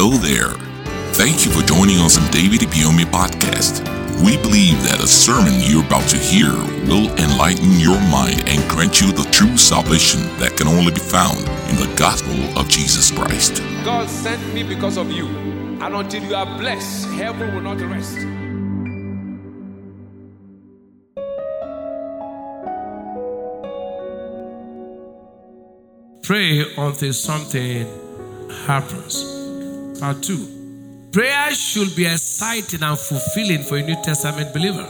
Hello there. Thank you for joining us on David Ibiyeomie podcast. We believe that a sermon you're about to hear will enlighten your mind and grant you the true salvation that can only be found in the gospel of Jesus Christ. God sent me because of you. And until you are blessed, heaven will not rest. Pray until something happens. Part two. Prayer should be exciting and fulfilling for a New Testament believer.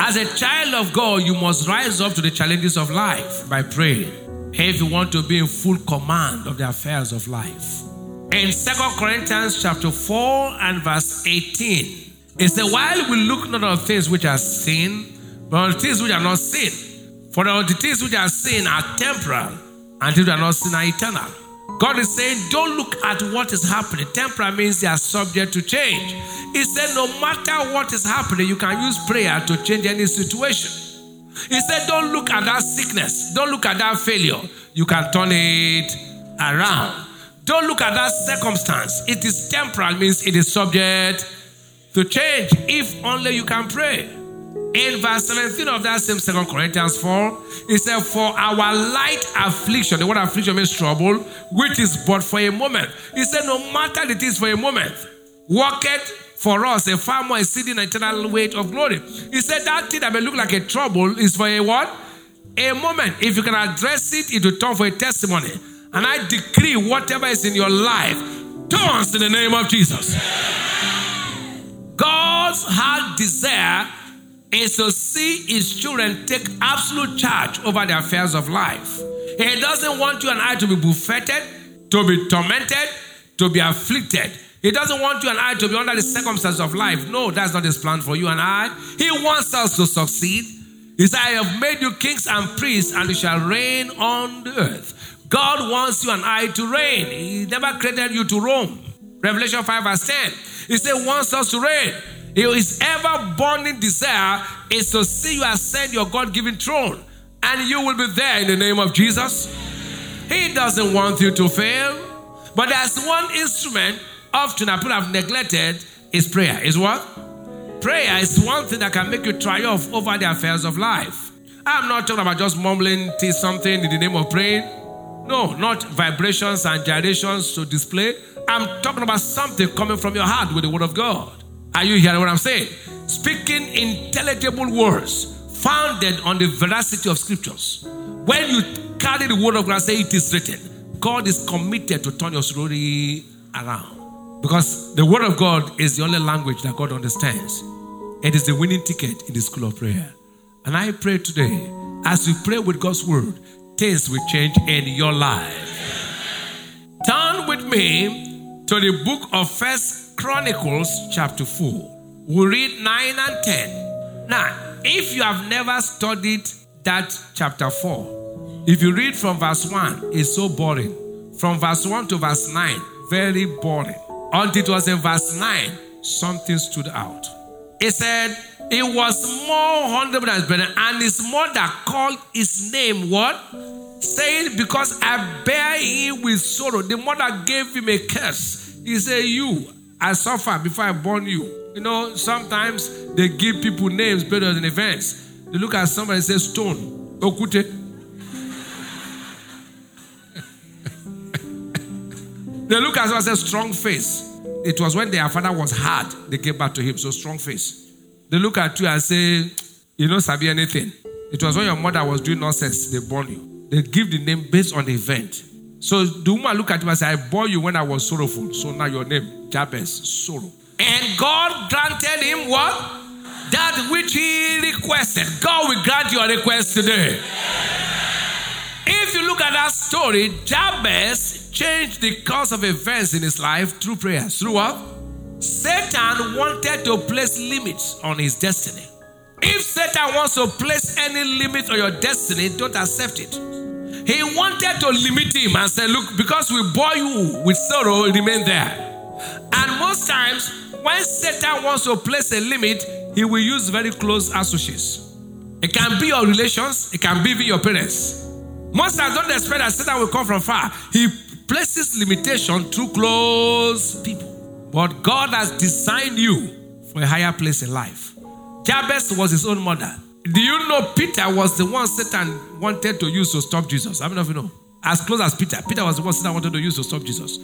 As a child of God, you must rise up to the challenges of life by praying if you want to be in full command of the affairs of life. In 2 Corinthians chapter 4 and verse 18, it says, While we look not on things which are seen, but on things which are not seen. For the things which are seen are temporal, and things which are not seen are eternal. God is saying, don't look at what is happening. Temporal means they are subject to change. He said, no matter what is happening, you can use prayer to change any situation. He said, don't look at that sickness. Don't look at that failure. You can turn it around. Don't look at that circumstance. It is temporal, means it is subject to change if only you can pray. In verse 17 of that same Second Corinthians 4, it said, For our light affliction, the word affliction means trouble, which is but for a moment. He said, No matter it is for a moment, worketh for us a far more exceeding eternal weight of glory. He said, That thing that may look like a trouble is for a what? A moment. If you can address it, it will turn for a testimony. And I decree whatever is in your life turns in the name of Jesus. God's heart desire is to see his children take absolute charge over the affairs of life. He doesn't want you and I to be buffeted, to be tormented, to be afflicted. He doesn't want you and I to be under the circumstances of life. No, that's not his plan for you and I. He wants us to succeed. He said, I have made you kings and priests, and you shall reign on the earth. God wants you and I to reign. He never created you to roam. Revelation 5 verse 10. He said, wants us to reign. His ever burning desire is to see you ascend your God given throne, and you will be there in the name of Jesus. He doesn't want you to fail, but there's one instrument often people have neglected is prayer. Is what? Prayer is one thing that can make you triumph over the affairs of life. I'm not talking about just mumbling to something in the name of praying. No, not vibrations and gyrations to display. I'm talking about something coming from your heart with the word of God. Are you hearing what I'm saying? Speaking intelligible words founded on the veracity of scriptures. When you carry the word of God, say it is written, God is committed to turn your story around. Because the word of God is the only language that God understands. It is the winning ticket in the school of prayer. And I pray today, as you pray with God's word, things will change in your life. Turn with me to the book of First Chronicles, chapter 4. We read 9 and 10. Now, if you have never studied that chapter 4, if you read from verse 1, it's so boring. From verse 1 to verse 9, very boring. Until it was in verse 9, something stood out. It said, It was more honorable than his brethren, and his mother called his name what? Saying, Because I bear him with sorrow. The mother gave him a curse. He said, You, I suffer before I born you. You know, sometimes they give people names better than events. They look at somebody and say, Stone, Okute. they look at someone and say, Strong face. It was when their father was hard, they gave back to him. So strong face. They look at you and say, You don't sabi anything. It was when your mother was doing nonsense, they born you. They give the name based on the event. So the woman look at you and say, I bore you when I was sorrowful. So now your name, Jabez, sorrow. And God granted him what? That which he requested. God will grant your request today. If you look at that story, Jabez changed the course of events in his life through prayer. Through what? Satan wanted to place limits on his destiny. If Satan wants to place any limit on your destiny, don't accept it. He wanted to limit him and say, Look, because we bore you with sorrow, remain there. Most times, when Satan wants to place a limit, he will use very close associates. It can be your relations, it can be even your parents. Most times, don't expect that Satan will come from far. He places limitation through close people. But God has designed you for a higher place in life. Jabez was his own mother. Do you know Peter was the one Satan wanted to use to stop Jesus? Don't know if you know. As close as Peter. Peter was the one Satan wanted to use to stop Jesus.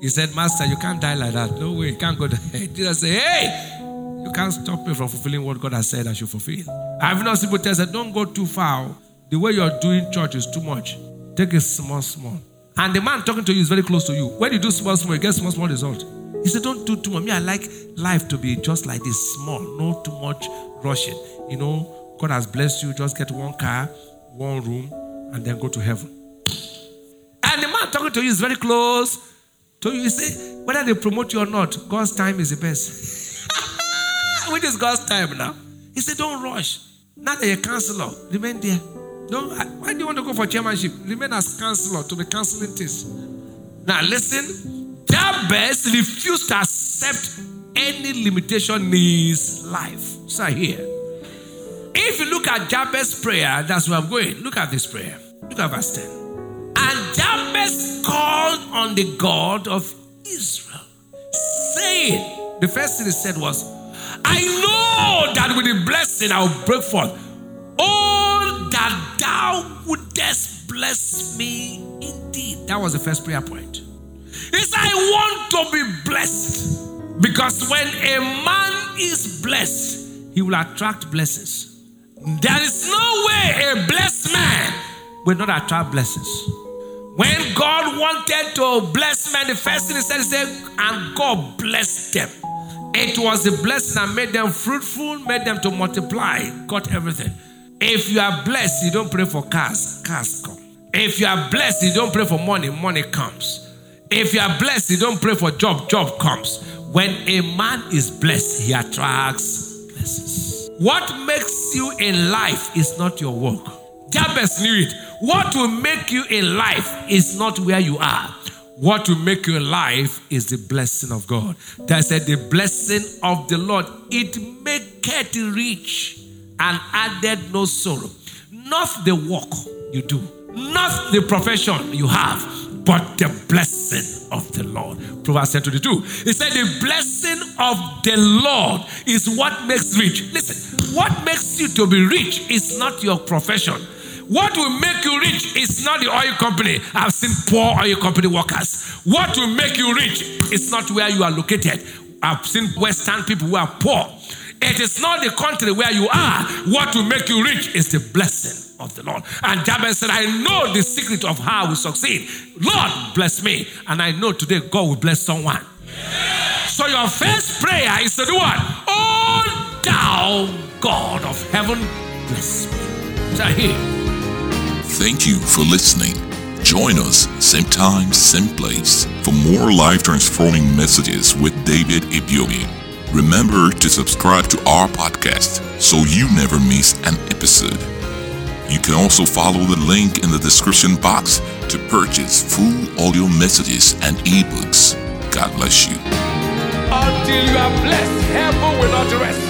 He said, Master, you can't die like that. No way, you can't go there. Jesus said, Hey, you can't stop me from fulfilling what God has said I should fulfill. I've seen people tell said, Don't go too far. The way you're doing church is too much. Take it small, small. And the man talking to you is very close to you. When you do small, small, you get small, small result. He said, Don't do too much. Me, I like life to be just like this small, no too much rushing. You know, God has blessed you. Just get one car, one room, and then go to heaven. And the man talking to you is very close to you. see, whether they promote you or not, God's time is the best. Which is God's time now? He said, Don't rush. Now that you're counselor, remain there. Don't, why do you want to go for chairmanship? Remain as counselor to be counseling things. Now listen, Jabez refused to accept any limitation in his life. So here. If you look at Jabez's prayer, that's where I'm going. Look at this prayer. Look at verse 10. Jabez called on the God of Israel, saying, the first thing he said was, I know that with the blessing I will break forth. Oh, that thou wouldest bless me indeed. That was the first prayer point. He said, I want to be blessed. Because when a man is blessed, he will attract blessings. There is no way a blessed man will not attract blessings. When God wanted to bless men, the first thing he said, he said, and God blessed them. It was the blessing that made them fruitful, made them to multiply, got everything. If you are blessed, you don't pray for cars, cars come. If you are blessed, you don't pray for money, money comes. If you are blessed, you don't pray for job, job comes. When a man is blessed, he attracts blessings. What makes you in life is not your work. Jabez knew it. What will make you in life is not where you are. What will make you alive is the blessing of God. That said, the blessing of the Lord, it maketh rich and added no sorrow. Not the work you do, not the profession you have, but the blessing of the Lord. Proverbs 10 22. He said, The blessing of the Lord is what makes rich. Listen, what makes you to be rich is not your profession. What will make you rich is not the oil company. I've seen poor oil company workers. What will make you rich is not where you are located. I've seen Western people who are poor. It is not the country where you are. What will make you rich is the blessing of the Lord. And Jabez said, I know the secret of how we succeed. Lord, bless me. And I know today God will bless someone. So your first prayer is to do what? Oh, thou God of heaven, bless me. So here. Thank you for listening. Join us same time, same place for more life transforming messages with David Ibiyeomie. Remember to subscribe to our podcast so you never miss an episode. You can also follow the link in the description box to purchase full audio messages and ebooks. God bless you. Until you are blessed, heaven will not rest.